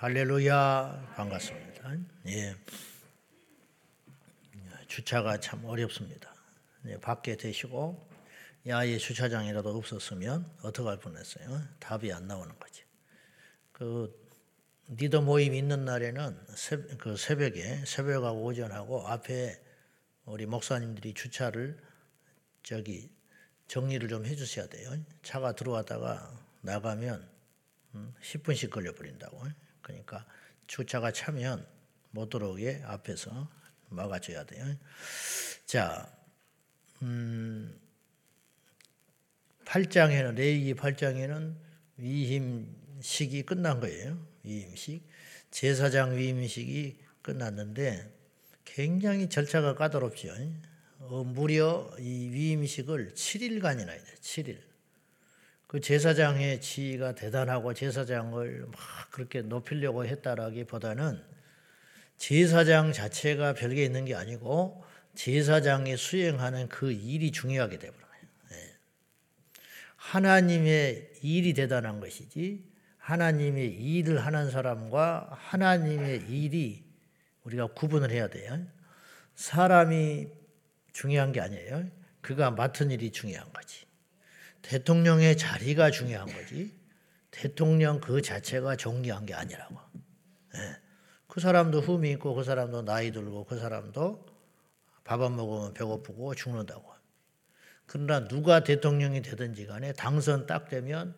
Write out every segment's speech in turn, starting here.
할렐루야 반갑습니다. 예. 주차가 참 어렵습니다. 예, 밖에 되시고 야외 주차장이라도 없었으면 어떡할 뻔했어요. 답이 안 나오는 거지. 그 리더 모임 있는 날에는 새, 그 새벽에 새벽하고 오전하고 앞에 우리 목사님들이 주차를 저기 정리를 좀 해주셔야 돼요. 차가 들어왔다가 나가면 10분씩 음, 걸려 버린다고. 그러니까 주차가 차면 못 들어오게 앞에서 막아줘야 돼요. 자, 음, 8장에는 레이기 8장에는 위임식이 끝난 거예요. 위임식 제사장 위임식이 끝났는데 굉장히 절차가 까다롭죠. 어, 무려 이 위임식을 7일간이나 해요. 7일. 그 제사장의 지위가 대단하고 제사장을 막 그렇게 높이려고 했다라기보다는 제사장 자체가 별게 있는 게 아니고 제사장이 수행하는 그 일이 중요하게 되버려요. 네. 하나님의 일이 대단한 것이지 하나님의 일을 하는 사람과 하나님의 일이 우리가 구분을 해야 돼요. 사람이 중요한 게 아니에요. 그가 맡은 일이 중요한 거지. 대통령의 자리가 중요한 거지. 대통령 그 자체가 존귀한 게 아니라고. 네. 그 사람도 흠이 있고 그 사람도 나이 들고 그 사람도 밥 안 먹으면 배고프고 죽는다고. 그러나 누가 대통령이 되든지 간에 당선 딱 되면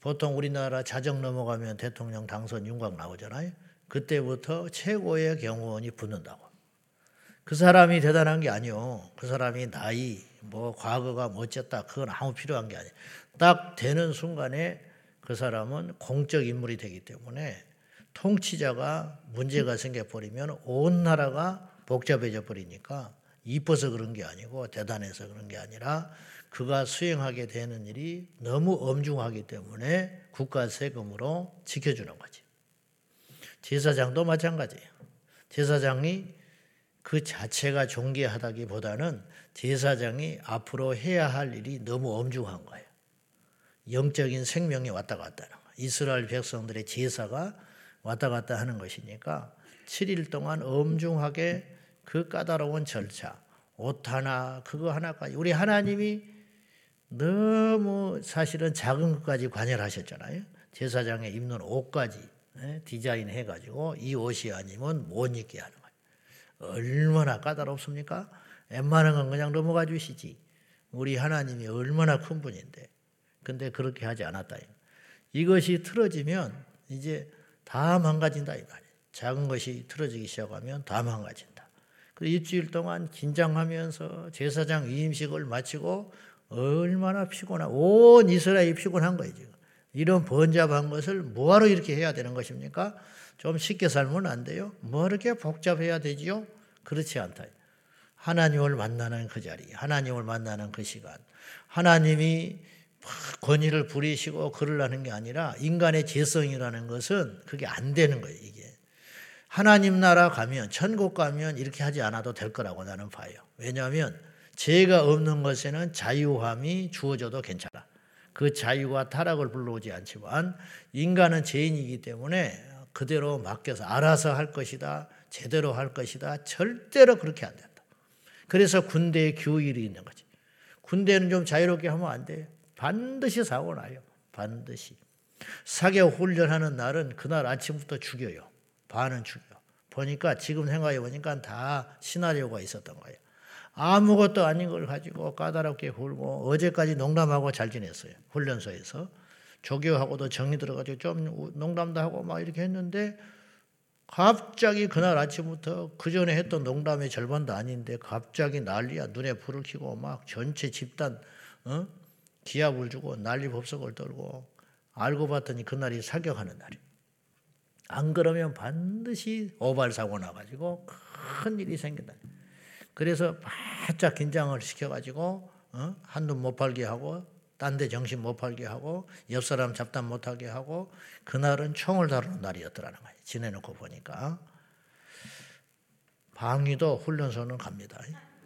보통 우리나라 자정 넘어가면 대통령 당선 윤곽 나오잖아요. 그때부터 최고의 경호원이 붙는다고. 그 사람이 대단한 게 아니요. 그 사람이 나이, 뭐 과거가 멋졌다. 그건 아무 필요한 게 아니에요. 딱 되는 순간에 그 사람은 공적 인물이 되기 때문에 통치자가 문제가 생겨버리면 온 나라가 복잡해져 버리니까 이뻐서 그런 게 아니고 대단해서 그런 게 아니라 그가 수행하게 되는 일이 너무 엄중하기 때문에 국가 세금으로 지켜주는 거지. 제사장도 마찬가지예요. 제사장이 그 자체가 존귀하다기보다는 제사장이 앞으로 해야 할 일이 너무 엄중한 거예요. 영적인 생명이 왔다 갔다 하는 거예요. 이스라엘 백성들의 제사가 왔다 갔다 하는 것이니까 7일 동안 엄중하게 그 까다로운 절차, 옷 하나, 그거 하나까지. 우리 하나님이 너무 사실은 작은 것까지 관여하셨잖아요. 제사장에 입는 옷까지 예, 디자인 해가지고 이 옷이 아니면 못 입게 하는 얼마나 까다롭습니까? 웬만한 건 그냥 넘어가 주시지. 우리 하나님이 얼마나 큰 분인데. 근데 그렇게 하지 않았다. 이것이 틀어지면 이제 다 망가진다 이 말이에요. 작은 것이 틀어지기 시작하면 다 망가진다. 그 일주일 동안 긴장하면서 제사장 위임식을 마치고 얼마나 피곤한 온 이스라엘이 피곤한 거예요 지금. 이런 번잡한 것을 뭐하러 이렇게 해야 되는 것입니까? 좀 쉽게 살면 안 돼요? 뭐 이렇게 복잡해야 되지요? 그렇지 않다. 하나님을 만나는 그 자리, 하나님을 만나는 그 시간, 하나님이 권위를 부리시고 그러라는 게 아니라 인간의 재성이라는 것은 그게 안 되는 거예요, 이게. 하나님 나라 가면, 천국 가면 이렇게 하지 않아도 될 거라고 나는 봐요. 왜냐하면 죄가 없는 것에는 자유함이 주어져도 괜찮아. 그 자유와 타락을 불러오지 않지만 인간은 죄인이기 때문에 그대로 맡겨서 알아서 할 것이다. 제대로 할 것이다. 절대로 그렇게 안 된다. 그래서 군대의 규율이 있는 거지. 군대는 좀 자유롭게 하면 안 돼. 반드시 사고 나요. 반드시. 사격 훈련하는 날은 그날 아침부터 죽여요. 반은 죽여. 보니까 지금 생각해 보니까 다 시나리오가 있었던 거예요. 아무것도 아닌 걸 가지고 까다롭게 굴고 어제까지 농담하고 잘 지냈어요. 훈련소에서. 조교하고도 정이 들어가지고 좀 농담도 하고 막 이렇게 했는데 갑자기 그날 아침부터 그 전에 했던 농담의 절반도 아닌데 갑자기 난리야 눈에 불을 켜고 막 전체 집단 어? 기합을 주고 난리 법석을 떨고 알고 봤더니 그날이 사격하는 날이. 안 그러면 반드시 오발 사고 나가지고 큰 일이 생긴다. 그래서 바짝 긴장을 시켜가지고 어? 한눈 못 팔게 하고 딴 데 정신 못 팔게 하고 옆 사람 잡담 못 하게 하고 그날은 총을 다루는 날이었더라는 거예요. 지내놓고 보니까 방위도 훈련소는 갑니다.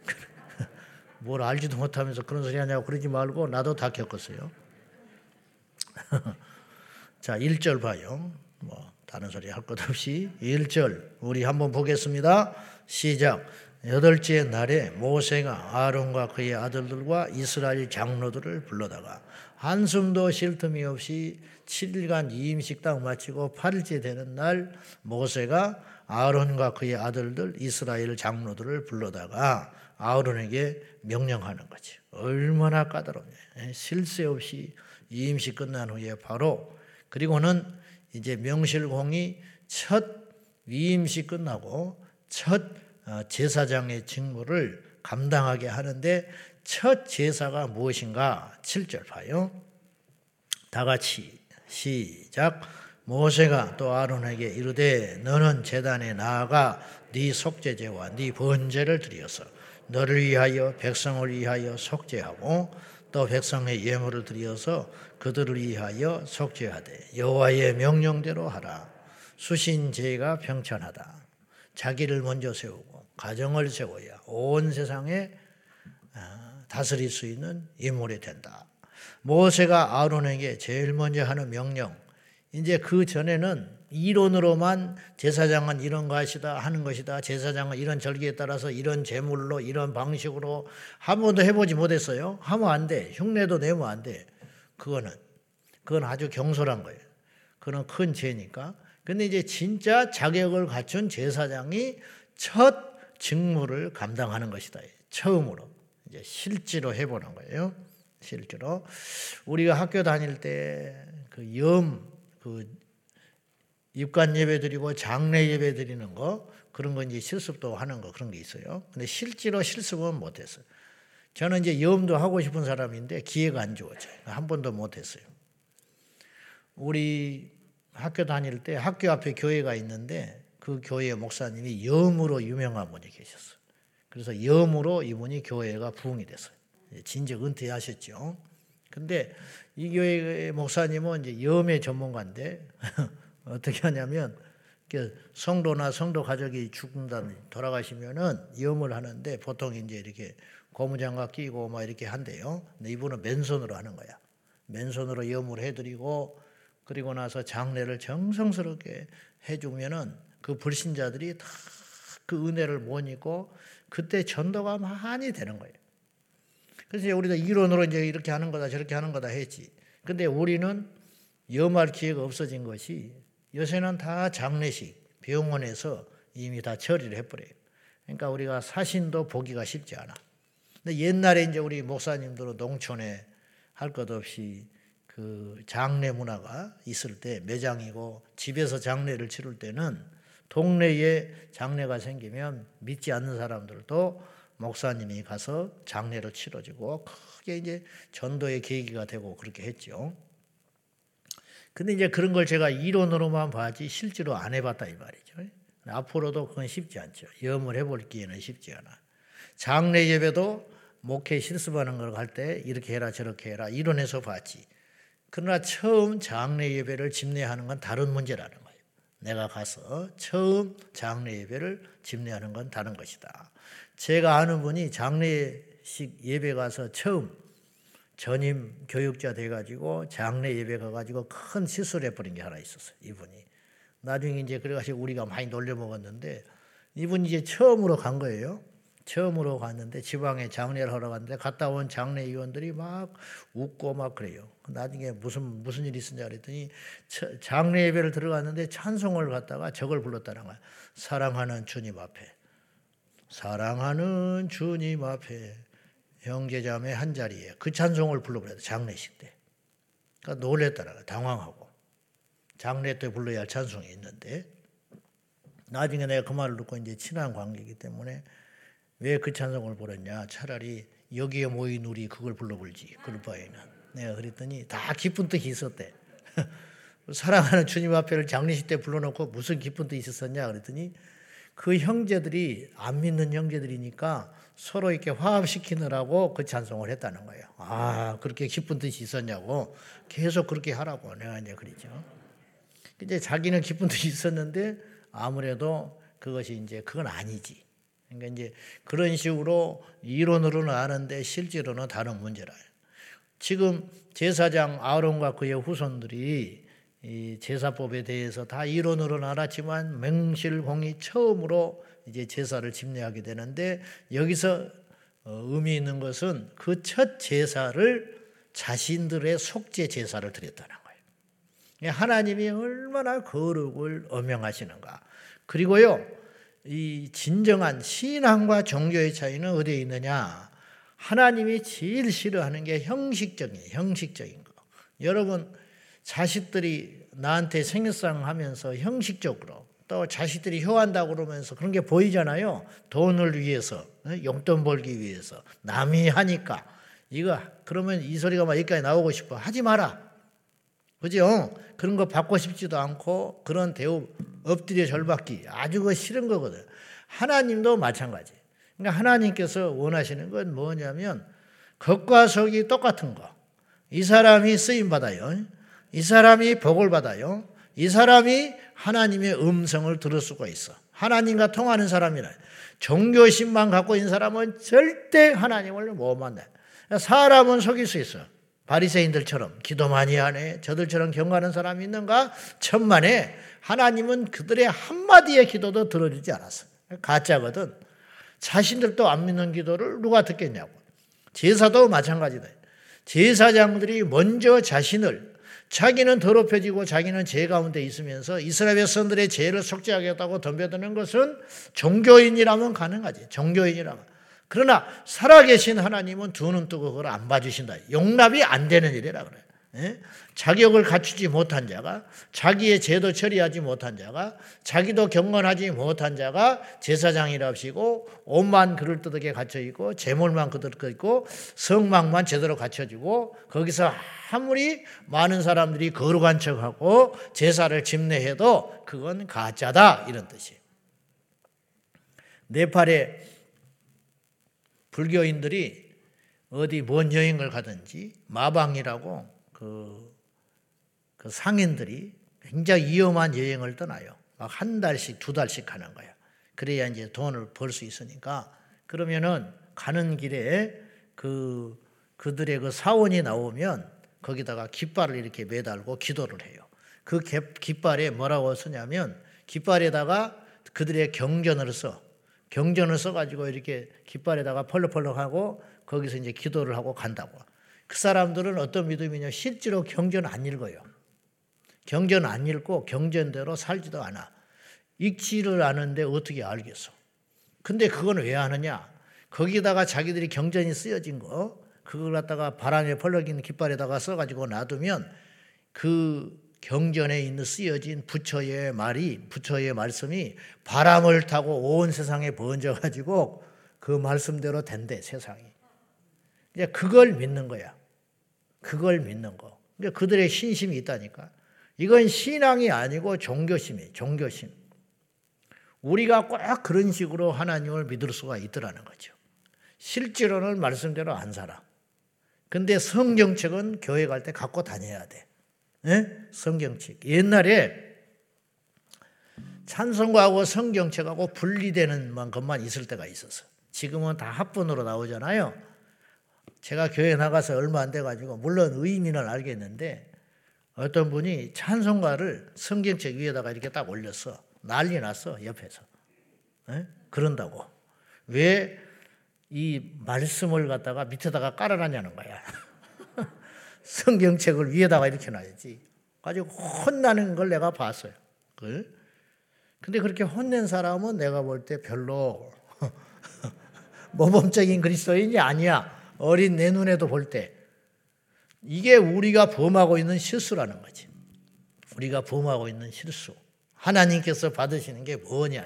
뭘 알지도 못하면서 그런 소리 하냐고 그러지 말고 나도 다 겪었어요. 자, 1절 봐요. 뭐 다른 소리 할 것 없이 1절 우리 한번 보겠습니다. 시작. 여덟째 날에 모세가 아론과 그의 아들들과 이스라엘 장로들을 불러다가 한숨도 쉴 틈이 없이 7일간 이임식당 마치고 8일째 되는 날 모세가 아론과 그의 아들들 이스라엘 장로들을 불러다가 아론에게 명령하는 거지. 얼마나 까다롭냐. 쉴새 없이 이임식 끝난 후에 바로 그리고는 이제 명실공히 첫 위임식 끝나고 첫 어, 제사장의 직무를 감당하게 하는데 첫 제사가 무엇인가? 7절 봐요. 다 같이 시작. 모세가 또 아론에게 이르되 너는 제단에 나아가 네 속죄제와 네 번제를 드리어서 너를 위하여 백성을 위하여 속죄하고 또 백성의 예물을 드리어서 그들을 위하여 속죄하되 여호와의 명령대로 하라. 수신 제가 평천하다. 자기를 먼저 세우고 가정을 세워야 온 세상에 아, 다스릴 수 있는 인물이 된다. 모세가 아론에게 제일 먼저 하는 명령. 이제 그 전에는 이론으로만 제사장은 이런 것이다 하는 것이다. 제사장은 이런 절기에 따라서 이런 제물로 이런 방식으로 한 번도 해보지 못했어요. 하면 안 돼. 흉내도 내면 안 돼. 그거는 그건 아주 경솔한 거예요. 그건 큰 죄니까. 근데 이제 진짜 자격을 갖춘 제사장이 첫 직무를 감당하는 것이다. 처음으로 이제 실제로 해보는 거예요. 실제로 우리가 학교 다닐 때 그 염, 그 입관 예배 드리고 장례 예배 드리는 거 그런 거 이제 실습도 하는 거 그런 게 있어요. 근데 실제로 실습은 못했어요. 저는 이제 염도 하고 싶은 사람인데 기회가 안 주어져요. 한 번도 못했어요. 우리 학교 다닐 때 학교 앞에 교회가 있는데 그 교회 목사님이 염으로 유명한 분이 계셨어요. 그래서 염으로 이분이 교회가 부흥이 됐어요. 진즉 은퇴하셨죠. 근데 이 교회 목사님은 이제 염의 전문가인데 어떻게 하냐면 성도나 성도 가족이 죽는다 돌아가시면은 염을 하는데 보통 이제 이렇게 고무장갑 끼고 막 이렇게 한대요. 근데 이분은 맨손으로 하는 거야. 맨손으로 염을 해드리고 그리고 나서 장례를 정성스럽게 해주면은 그 불신자들이 다 그 은혜를 못 잊고 그때 전도가 많이 되는 거예요. 그래서 우리도 이론으로 이제 이렇게 하는 거다 저렇게 하는 거다 했지. 근데 우리는 염할 기회가 없어진 것이 요새는 다 장례식 병원에서 이미 다 처리를 해버려요. 그러니까 우리가 사신도 보기가 쉽지 않아. 근데 옛날에 이제 우리 목사님들은 농촌에 할 것 없이 그 장례 문화가 있을 때 매장이고 집에서 장례를 치를 때는 동네에 장례가 생기면 믿지 않는 사람들도 목사님이 가서 장례를 치러지고 크게 이제 전도의 계기가 되고 그렇게 했죠. 근데 이제 그런 걸 제가 이론으로만 봐지 실제로 안 해봤다 이 말이죠. 앞으로도 그건 쉽지 않죠. 염을 해볼 기회는 쉽지 않아. 장례 예배도 목회 실습하는 걸갈때 이렇게 해라 저렇게 해라 이론에서 봤지. 그러나 처음 장례 예배를 집례하는 건 다른 문제라는. 내가 가서 처음 장례 예배를 집례하는 건 다른 것이다. 제가 아는 분이 장례식 예배 가서 처음 전임 교육자 돼가지고 장례 예배 가가지고 큰 실수를 해버린 게 하나 있었어요. 이분이. 나중에 이제 그래가지고 우리가 많이 놀려 먹었는데 이분이 이제 처음으로 간 거예요. 처음으로 갔는데 지방에 장례를 하러 갔는데 갔다 온 장례 위원들이 막 웃고 막 그래요. 나중에 무슨 무슨 일이 있었냐 그랬더니 장례 예배를 들어갔는데 찬송을 갖다가 저걸 불렀다는 거야. 사랑하는 주님 앞에. 사랑하는 주님 앞에 형제자매 한 자리에 그 찬송을 불러버려요. 장례식 때. 그러니까 놀랬다는 거야. 당황하고. 장례 때 불러야 할 찬송이 있는데 나중에 내가 그 말을 듣고 이제 친한 관계이기 때문에 왜 그 찬송을 부르냐? 차라리 여기에 모인 우리 그걸 불러볼지. 그럴 바에는. 내가 그랬더니 다 기쁜 뜻이 있었대. 사랑하는 주님 앞에를 장례식 때 불러놓고 무슨 기쁜 뜻이 있었냐? 그랬더니 그 형제들이 안 믿는 형제들이니까 서로 이렇게 화합시키느라고 그 찬송을 했다는 거예요. 아, 그렇게 기쁜 뜻이 있었냐고. 계속 그렇게 하라고 내가 이제 그랬죠. 이제 자기는 기쁜 뜻이 있었는데 아무래도 그것이 이제 그건 아니지. 그러니까 이제 그런 식으로 이론으로는 아는데 실제로는 다른 문제라. 지금 제사장 아론과 그의 후손들이 이 제사법에 대해서 다 이론으로는 알았지만 맹실공이 처음으로 이제 제사를 집례하게 되는데 여기서 어, 의미 있는 것은 그 첫 제사를 자신들의 속죄 제사를 드렸다는 거예요. 하나님이 얼마나 거룩을 엄명하시는가. 그리고요, 이 진정한 신앙과 종교의 차이는 어디에 있느냐? 하나님이 제일 싫어하는 게 형식적인, 형식적인 거. 여러분, 자식들이 나한테 생일상 하면서 형식적으로 또 자식들이 효한다고 그러면서 그런 게 보이잖아요. 돈을 위해서, 어? 용돈 벌기 위해서. 남이 하니까. 이거, 그러면 이 소리가 막 여기까지 나오고 싶어. 하지 마라. 그죠? 그런 거 받고 싶지도 않고 그런 대우 엎드려 절받기 아주 그 싫은 거거든. 하나님도 마찬가지. 그러니까 하나님께서 원하시는 건 뭐냐면 겉과 속이 똑같은 거. 이 사람이 쓰임 받아요. 이 사람이 복을 받아요. 이 사람이 하나님의 음성을 들을 수가 있어. 하나님과 통하는 사람이라. 종교심만 갖고 있는 사람은 절대 하나님을 못 만나. 사람은 속일 수 있어. 바리새인들처럼 기도 많이 하네. 저들처럼 경가하는 사람이 있는가? 천만에 하나님은 그들의 한마디의 기도도 들어주지 않았어. 가짜거든. 자신들도 안 믿는 기도를 누가 듣겠냐고. 제사도 마찬가지다. 제사장들이 먼저 자신을 자기는 더럽혀지고 자기는 죄 가운데 있으면서 이스라엘 백성들의 죄를 속죄하겠다고 덤벼드는 것은 종교인이라면 가능하지. 종교인이라면. 그러나 살아계신 하나님은 두 눈 뜨고 그걸 안 봐주신다. 용납이 안 되는 일이라 그래요. 예? 자격을 갖추지 못한 자가 자기의 죄도 처리하지 못한 자가 자기도 경건하지 못한 자가 제사장이랍시고 옷만 그럴듯하게 갖춰 있고 재물만 그들거 있고 성망만 제대로 갖춰지고 거기서 아무리 많은 사람들이 거룩한 척하고 제사를 집례해도 그건 가짜다 이런 뜻이에요. 네팔에 불교인들이 어디 먼 여행을 가든지 마방이라고 그, 그 상인들이 굉장히 위험한 여행을 떠나요. 막 한 달씩 두 달씩 가는 거야. 그래야 이제 돈을 벌 수 있으니까 그러면은 가는 길에 그 그들의 그 사원이 나오면 거기다가 깃발을 이렇게 매달고 기도를 해요. 그 깃발에 뭐라고 쓰냐면 깃발에다가 그들의 경전을 써. 경전을 써가지고 이렇게 깃발에다가 펄럭펄럭 하고 거기서 이제 기도를 하고 간다고. 그 사람들은 어떤 믿음이냐. 실제로 경전 안 읽어요. 경전 안 읽고 경전대로 살지도 않아. 읽지를 않은데 어떻게 알겠어. 근데 그건 왜 하느냐. 거기다가 자기들이 경전이 쓰여진 거, 그걸 갖다가 바람에 펄럭이는 깃발에다가 써가지고 놔두면 그 경전에 있는 쓰여진 부처의 말이 부처의 말씀이 바람을 타고 온 세상에 번져 가지고 그 말씀대로 된대 세상이. 이제 그걸 믿는 거야. 그걸 믿는 거. 그러니까 그들의 신심이 있다니까. 이건 신앙이 아니고 종교심이 종교심. 우리가 꼭 그런 식으로 하나님을 믿을 수가 있더라는 거죠. 실제로는 말씀대로 안 살아. 근데 성경책은 교회 갈 때 갖고 다녀야 돼. 네? 성경책. 옛날에 찬송가하고 성경책하고 분리되는 것만 있을 때가 있었어. 지금은 다 합본으로 나오잖아요. 제가 교회 나가서 얼마 안 돼가지고, 물론 의미는 알겠는데, 어떤 분이 찬송가를 성경책 위에다가 이렇게 딱 올렸어. 난리 났어, 옆에서. 네? 그런다고. 왜 이 말씀을 갖다가 밑에다가 깔아놨냐는 거야. 성경책을 위에다가 이렇게 놔야지. 가지고 혼나는 걸 내가 봤어요. 그걸. 근데 그렇게 혼낸 사람은 내가 볼 때 별로 모범적인 그리스도인이 아니야. 어린 내 눈에도 볼 때. 이게 우리가 범하고 있는 실수라는 거지. 우리가 범하고 있는 실수. 하나님께서 받으시는 게 뭐냐.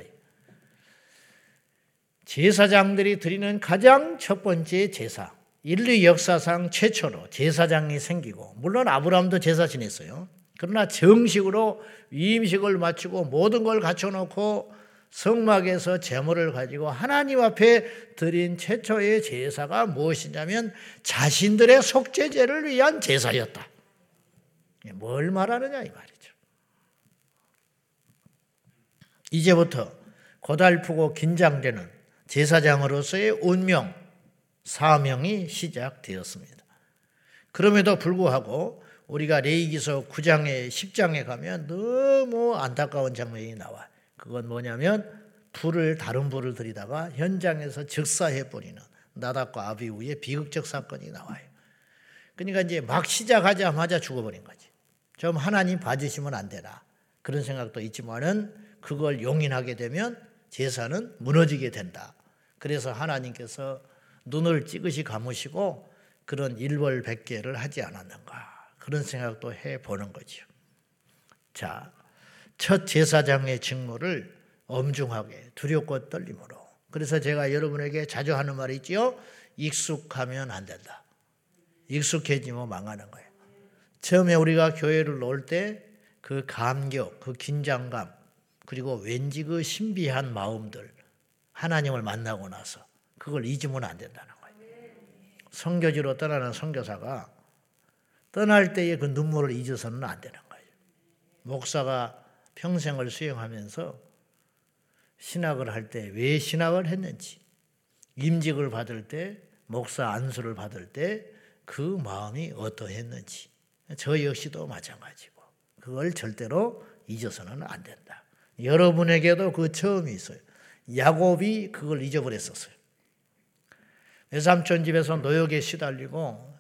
제사장들이 드리는 가장 첫 번째 제사. 인류 역사상 최초로 제사장이 생기고 물론 아브라함도 제사 지냈어요. 그러나 정식으로 위임식을 마치고 모든 걸 갖춰놓고 성막에서 제물을 가지고 하나님 앞에 드린 최초의 제사가 무엇이냐면 자신들의 속죄제를 위한 제사였다. 뭘 말하느냐 이 말이죠. 이제부터 고달프고 긴장되는 제사장으로서의 운명, 사명이 시작되었습니다. 그럼에도 불구하고 우리가 레이기서 9장에 10장에 가면 너무 안타까운 장면이 나와. 그건 뭐냐면 불을 다른 불을 들이다가 현장에서 즉사해 버리는 나답과 아비우의 비극적 사건이 나와요. 그러니까 이제 막 시작하자마자 죽어버린 거지. 좀 하나님 봐주시면 안 되나 그런 생각도 있지만은 그걸 용인하게 되면 제사는 무너지게 된다. 그래서 하나님께서 눈을 찌그시 감으시고 그런 일벌백계를 하지 않았는가 그런 생각도 해 보는 거죠. 자, 첫 제사장의 직무를 엄중하게 두렵고 떨림으로. 그래서 제가 여러분에게 자주 하는 말이 있지요. 익숙하면 안 된다. 익숙해지면 망하는 거예요. 처음에 우리가 교회를 놓을 때그 감격, 그 긴장감, 그리고 왠지 그 신비한 마음들, 하나님을 만나고 나서 그걸 잊으면 안 된다는 거예요. 성교지로 떠나는 선교사가 떠날 때의 그 눈물을 잊어서는 안 되는 거예요. 목사가 평생을 수행하면서 신학을 할 때 왜 신학을 했는지, 임직을 받을 때, 목사 안수를 받을 때 그 마음이 어떠했는지, 저 역시도 마찬가지고, 그걸 절대로 잊어서는 안 된다. 여러분에게도 그 처음이 있어요. 야곱이 그걸 잊어버렸었어요. 외삼촌 집에서 노역에 시달리고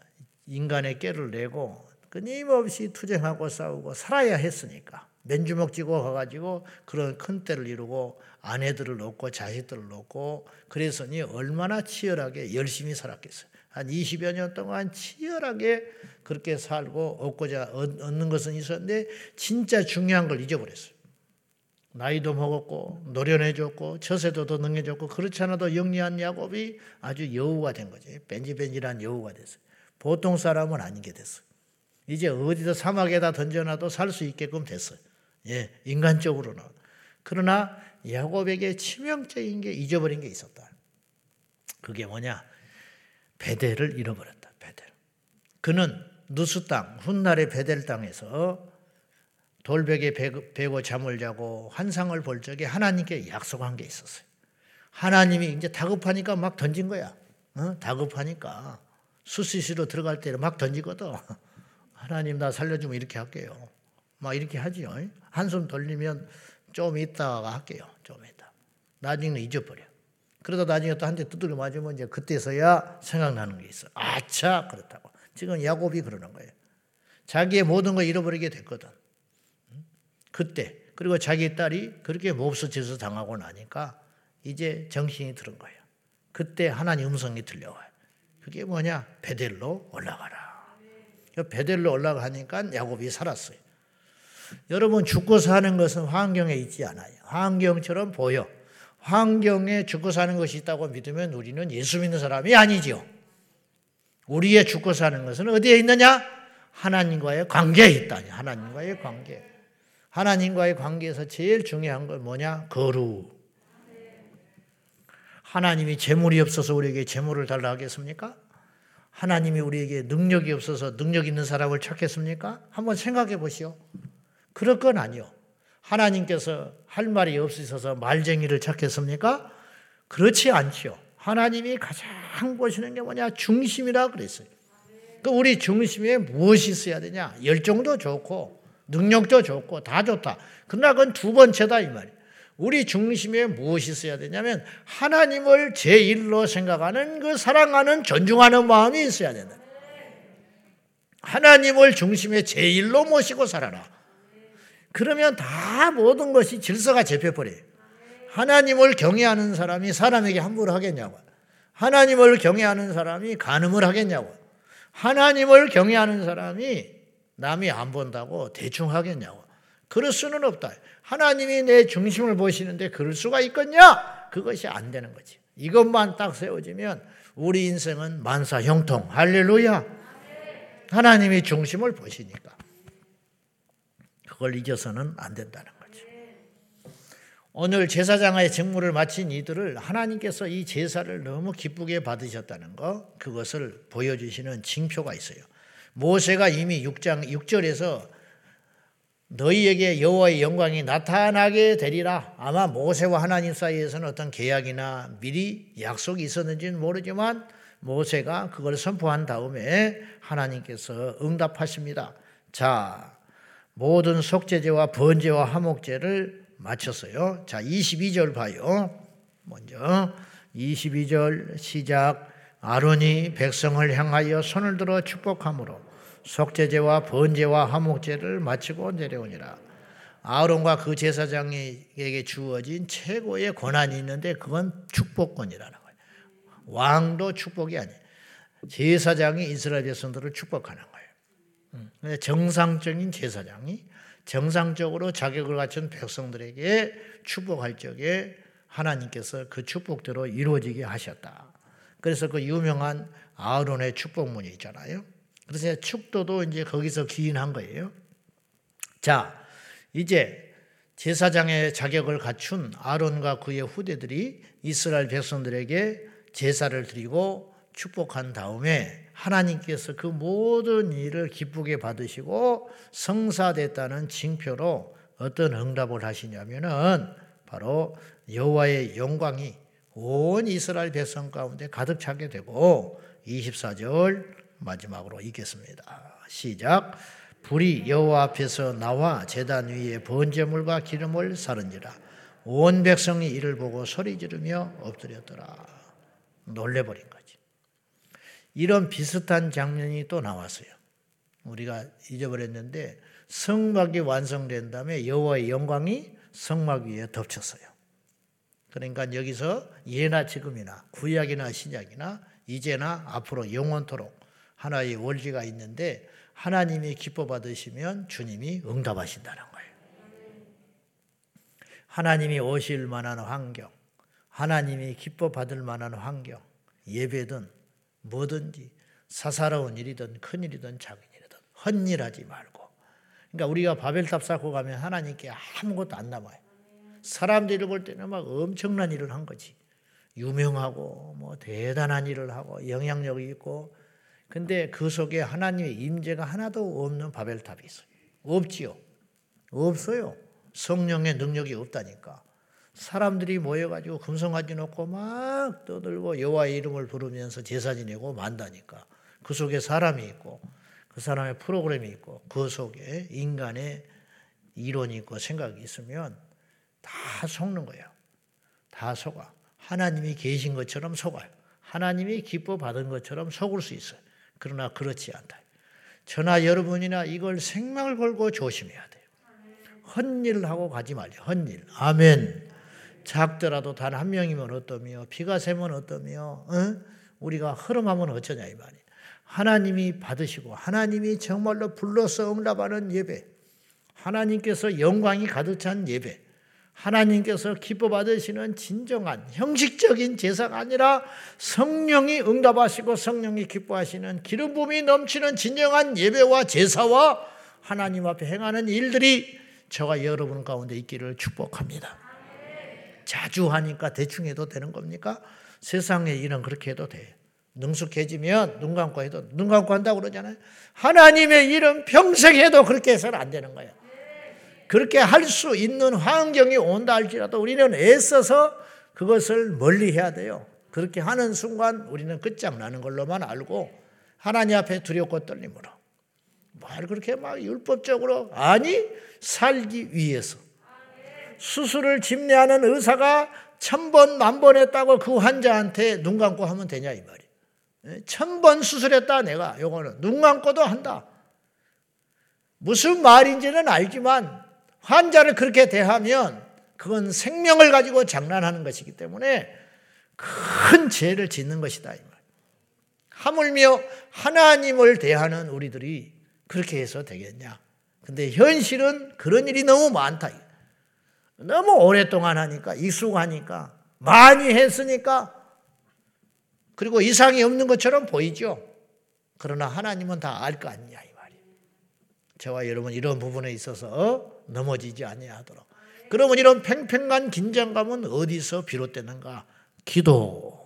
인간의 깨를 내고 끊임없이 투쟁하고 싸우고 살아야 했으니까 맨주먹 쥐고 가가지고 그런 큰 때를 이루고 아내들을 놓고 자식들을 놓고 그래서니 얼마나 치열하게 열심히 살았겠어요. 한 20여 년 동안 치열하게 그렇게 살고 얻고자 얻는 것은 있었는데 진짜 중요한 걸 잊어버렸어요. 나이도 먹었고 노련해졌고 처세도 더 능해졌고 그렇지 않아도 영리한 야곱이 아주 여우가 된 거지. 뺀질뺀질한 여우가 됐어요. 보통 사람은 아니게 됐어요. 이제 어디서 사막에다 던져놔도 살 수 있게끔 됐어요. 예, 인간적으로는. 그러나 야곱에게 치명적인 게 잊어버린 게 있었다. 그게 뭐냐? 베델을 잃어버렸다. 베델. 그는 누수 땅, 훗날의 베델 땅에서 돌벽에 베고 잠을 자고 환상을 볼 적에 하나님께 약속한 게 있었어요. 하나님이 이제 다급하니까 막 던진 거야. 어? 다급하니까 수시시로 들어갈 때막 던지거든. 하나님 나 살려주면 이렇게 할게요. 막 이렇게 하지요. 한숨 돌리면 좀 있다가 할게요. 좀 있다. 나중에 잊어버려. 그러다 나중에 또 한 대 두들겨 맞으면 이제 그때서야 생각나는 게 있어. 아차 그렇다고. 지금 야곱이 그러는 거예요. 자기의 모든 걸 잃어버리게 됐거든. 그때 그리고 자기 딸이 그렇게 몹쓸 짓을 당하고 나니까 이제 정신이 들은 거예요. 그때 하나님 음성이 들려와요. 그게 뭐냐? 베델로 올라가라. 베델로 올라가니까 야곱이 살았어요. 여러분 죽고 사는 것은 환경에 있지 않아요. 환경처럼 보여. 환경에 죽고 사는 것이 있다고 믿으면 우리는 예수 믿는 사람이 아니지요. 우리의 죽고 사는 것은 어디에 있느냐? 하나님과의 관계에 있다. 하나님과의 관계. 하나님과의 관계에서 제일 중요한 건 뭐냐? 거룩. 하나님이 재물이 없어서 우리에게 재물을 달라 하겠습니까? 하나님이 우리에게 능력이 없어서 능력 있는 사람을 찾겠습니까? 한번 생각해 보시오. 그럴 건 아니요. 하나님께서 할 말이 없으셔서 말쟁이를 찾겠습니까? 그렇지 않지요. 하나님이 가장 보시는 게 뭐냐? 중심이라 그랬어요. 그 우리 중심에 무엇이 있어야 되냐? 열정도 좋고 능력도 좋고 다 좋다. 그러나 그건 두 번째다 이 말이에요. 우리 중심에 무엇이 있어야 되냐면 하나님을 제일로 생각하는 그 사랑하는 존중하는 마음이 있어야 된다. 하나님을 중심에 제일로 모시고 살아라. 그러면 다 모든 것이 질서가 잡혀버려요. 하나님을 경외하는 사람이 사람에게 함부로 하겠냐고. 하나님을 경외하는 사람이 간음을 하겠냐고. 하나님을 경외하는 사람이 남이 안 본다고 대충 하겠냐고. 그럴 수는 없다. 하나님이 내 중심을 보시는데 그럴 수가 있겠냐? 그것이 안 되는 거지. 이것만 딱 세워지면 우리 인생은 만사 형통. 할렐루야. 하나님이 중심을 보시니까. 그걸 잊어서는 안 된다는 거지. 오늘 제사장의 직무를 마친 이들을 하나님께서 이 제사를 너무 기쁘게 받으셨다는 거, 그것을 보여주시는 징표가 있어요. 모세가 이미 6장 6절에서 너희에게 여호와의 영광이 나타나게 되리라. 아마 모세와 하나님 사이에서는 어떤 계약이나 미리 약속이 있었는지는 모르지만 모세가 그걸 선포한 다음에 하나님께서 응답하십니다. 자, 모든 속죄제와 번제와 화목제를 마쳤어요. 자, 22절 봐요. 먼저 22절 시작 아론이 백성을 향하여 손을 들어 축복함으로 속죄제와 번제와 화목제를 마치고 내려오니라. 아론과 그 제사장에게 주어진 최고의 권한이 있는데 그건 축복권이라는 거예요. 왕도 축복이 아니에요. 제사장이 이스라엘 백성들을 축복하는 거예요. 음. 정상적인 제사장이 정상적으로 자격을 갖춘 백성들에게 축복할 적에 하나님께서 그 축복대로 이루어지게 하셨다. 그래서 그 유명한 아론의 축복문이 있잖아요. 그래서 축도도 이제 거기서 기인한 거예요. 자, 이제 제사장의 자격을 갖춘 아론과 그의 후대들이 이스라엘 백성들에게 제사를 드리고 축복한 다음에 하나님께서 그 모든 일을 기쁘게 받으시고 성사됐다는 징표로 어떤 응답을 하시냐면은 바로 여호와의 영광이 온 이스라엘 백성 가운데 가득 차게 되고 24절 마지막으로 읽겠습니다. 시작. 불이 여호와 앞에서 나와 제단 위에 번제물과 기름을 사른지라 온 백성이 이를 보고 소리 지르며 엎드렸더라. 놀래버린 거지. 이런 비슷한 장면이 또 나왔어요. 우리가 잊어버렸는데 성막이 완성된 다음에 여호와의 영광이 성막 위에 덮쳤어요. 그러니까 여기서 예나 지금이나 구약이나 신약이나 이제나 앞으로 영원토록 하나의 원리가 있는데 하나님이 기뻐 받으시면 주님이 응답하신다는 거예요. 하나님이 오실 만한 환경, 하나님이 기뻐 받을 만한 환경, 예배든 뭐든지 사사로운 일이든 큰 일이든 작은 일이든 헛일하지 말고. 그러니까 우리가 바벨탑 쌓고 가면 하나님께 아무것도 안 남아요. 사람들이 볼 때는 막 엄청난 일을 한 거지. 유명하고 뭐 대단한 일을 하고 영향력이 있고 근데 그 속에 하나님의 임재가 하나도 없는 바벨탑이 있어요. 없지요. 없어요. 성령의 능력이 없다니까. 사람들이 모여가지고 금성가지 놓고 막 떠들고 여호와의 이름을 부르면서 제사 지내고 만다니까. 그 속에 사람이 있고 그 사람의 프로그램이 있고 그 속에 인간의 이론이 있고 생각이 있으면 다 속는 거예요. 다 속아. 하나님이 계신 것처럼 속아요. 하나님이 기뻐 받은 것처럼 속을 수 있어요. 그러나 그렇지 않다. 저나 여러분이나 이걸 생명을 걸고 조심해야 돼요. 헛일을 하고 가지 말려. 헛일. 아멘. 작더라도 단 한 명이면 어떠며 비가 새면 어떠며 어? 우리가 흐름하면 어쩌냐 이 말이에요. 하나님이 받으시고 하나님이 정말로 불러서 응답하는 예배 하나님께서 영광이 가득 찬 예배 하나님께서 기뻐 받으시는 진정한 형식적인 제사가 아니라 성령이 응답하시고 성령이 기뻐하시는 기름 부음이 넘치는 진정한 예배와 제사와 하나님 앞에 행하는 일들이 저와 여러분 가운데 있기를 축복합니다. 자주 하니까 대충 해도 되는 겁니까? 세상의 일은 그렇게 해도 돼. 능숙해지면 눈 감고 해도 눈 감고 한다고 그러잖아요. 하나님의 일은 평생 해도 그렇게 해서는 안 되는 거예요. 그렇게 할 수 있는 환경이 온다 할지라도 우리는 애써서 그것을 멀리 해야 돼요. 그렇게 하는 순간 우리는 끝장나는 걸로만 알고 하나님 앞에 두렵고 떨림으로 말 그렇게 막 율법적으로 아니 살기 위해서 수술을 집례하는 의사가 천 번, 만번 했다고 그 환자한테 눈 감고 하면 되냐 이 말이에요. 예? 천번 수술했다 내가 요거는 눈 감고도 한다. 무슨 말인지는 알지만 환자를 그렇게 대하면 그건 생명을 가지고 장난하는 것이기 때문에 큰 죄를 짓는 것이다. 하물며 하나님을 대하는 우리들이 그렇게 해서 되겠냐. 근데 현실은 그런 일이 너무 많다. 너무 오랫동안 하니까, 익숙하니까, 많이 했으니까, 그리고 이상이 없는 것처럼 보이죠. 그러나 하나님은 다 알 거 아니냐. 저와 여러분 이런 부분에 있어서 넘어지지 아니하도록. 그러면 이런 팽팽한 긴장감은 어디서 비롯되는가? 기도.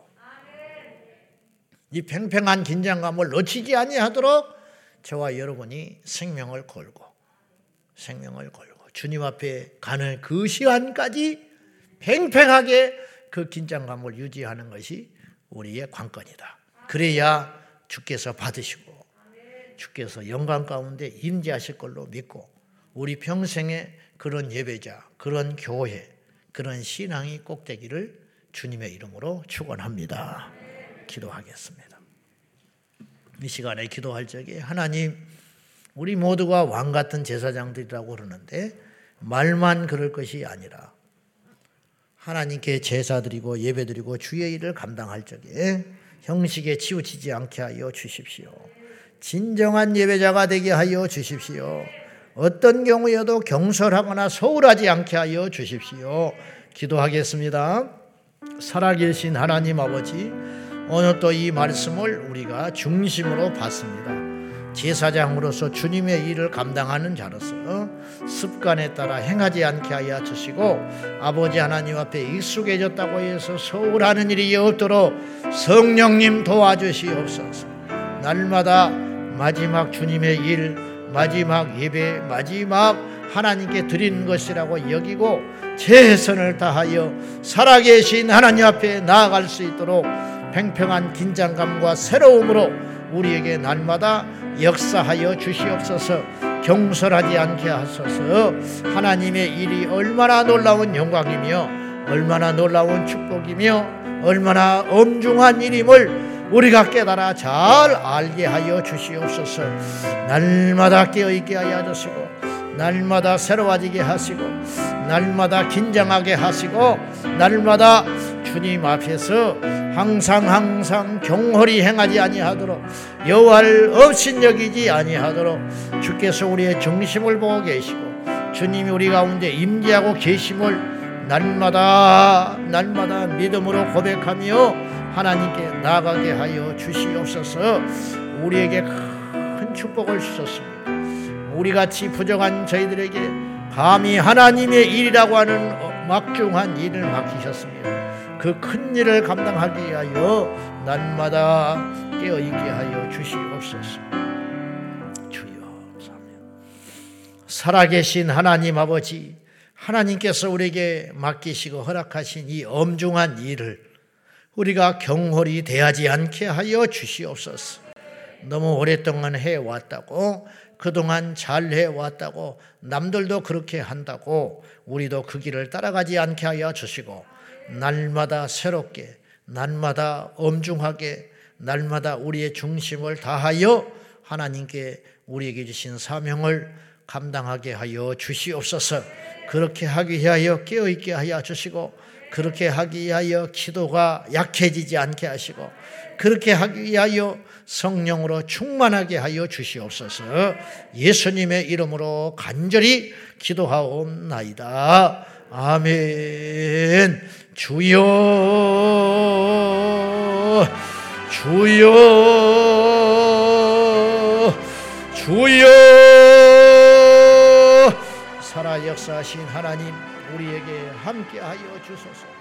이 팽팽한 긴장감을 놓치지 아니하도록 저와 여러분이 생명을 걸고 생명을 걸고 주님 앞에 가는 그 시간까지 팽팽하게 그 긴장감을 유지하는 것이 우리의 관건이다. 그래야 주께서 받으시고 주께서 영광 가운데 임재하실 걸로 믿고 우리 평생에 그런 예배자, 그런 교회, 그런 신앙이 꼭 되기를 주님의 이름으로 축원합니다. 기도하겠습니다. 이 시간에 기도할 적에 하나님 우리 모두가 왕 같은 제사장들이라고 그러는데 말만 그럴 것이 아니라 하나님께 제사 드리고 예배 드리고 주의 일을 감당할 적에 형식에 치우치지 않게 하여 주십시오. 진정한 예배자가 되게 하여 주십시오. 어떤 경우여도 경솔하거나 소홀하지 않게 하여 주십시오. 기도하겠습니다. 살아계신 하나님 아버지, 오늘 또 이 말씀을 우리가 중심으로 봤습니다. 제사장으로서 주님의 일을 감당하는 자로서 습관에 따라 행하지 않게 하여 주시고 아버지 하나님 앞에 익숙해졌다고 해서 소홀하는 일이 없도록 성령님 도와주시옵소서. 날마다 마지막 주님의 일, 마지막 예배, 마지막 하나님께 드리는 것이라고 여기고 최선을 다하여 살아계신 하나님 앞에 나아갈 수 있도록 팽팽한 긴장감과 새로움으로 우리에게 날마다 역사하여 주시옵소서. 경솔하지 않게 하소서. 하나님의 일이 얼마나 놀라운 영광이며 얼마나 놀라운 축복이며 얼마나 엄중한 일임을 우리가 깨달아 잘 알게 하여 주시옵소서. 날마다 깨어 있게 하여 주시고 날마다 새로워지게 하시고 날마다 긴장하게 하시고 날마다 주님 앞에서 항상 항상 경홀히 행하지 아니하도록 여호와를 업신여기지 아니하도록 주께서 우리의 정심을 보고 계시고 주님이 우리 가운데 임재하고 계심을 날마다 날마다 믿음으로 고백하며 하나님께 나가게 하여 주시옵소서 우리에게 큰 축복을 주셨습니다. 우리 같이 부정한 저희들에게 감히 하나님의 일이라고 하는 막중한 일을 맡기셨습니다. 그 큰 일을 감당하기 위하여 날마다 깨어 있게 하여 주시옵소서. 주여 감사합니다. 살아계신 하나님 아버지 하나님께서 우리에게 맡기시고 허락하신 이 엄중한 일을 우리가 경홀히 대하지 않게 하여 주시옵소서. 너무 오랫동안 해왔다고 그동안 잘 해왔다고 남들도 그렇게 한다고 우리도 그 길을 따라가지 않게 하여 주시고 날마다 새롭게 날마다 엄중하게 날마다 우리의 중심을 다하여 하나님께 우리에게 주신 사명을 감당하게 하여 주시옵소서 그렇게 하기 위하여 깨어있게 하여 주시고 그렇게 하기 위하여 기도가 약해지지 않게 하시고 그렇게 하기 위하여 성령으로 충만하게 하여 주시옵소서 예수님의 이름으로 간절히 기도하옵나이다. 아멘. 주여, 주여, 주여, 역사하신 하나님, 우리에게 함께하여 주소서.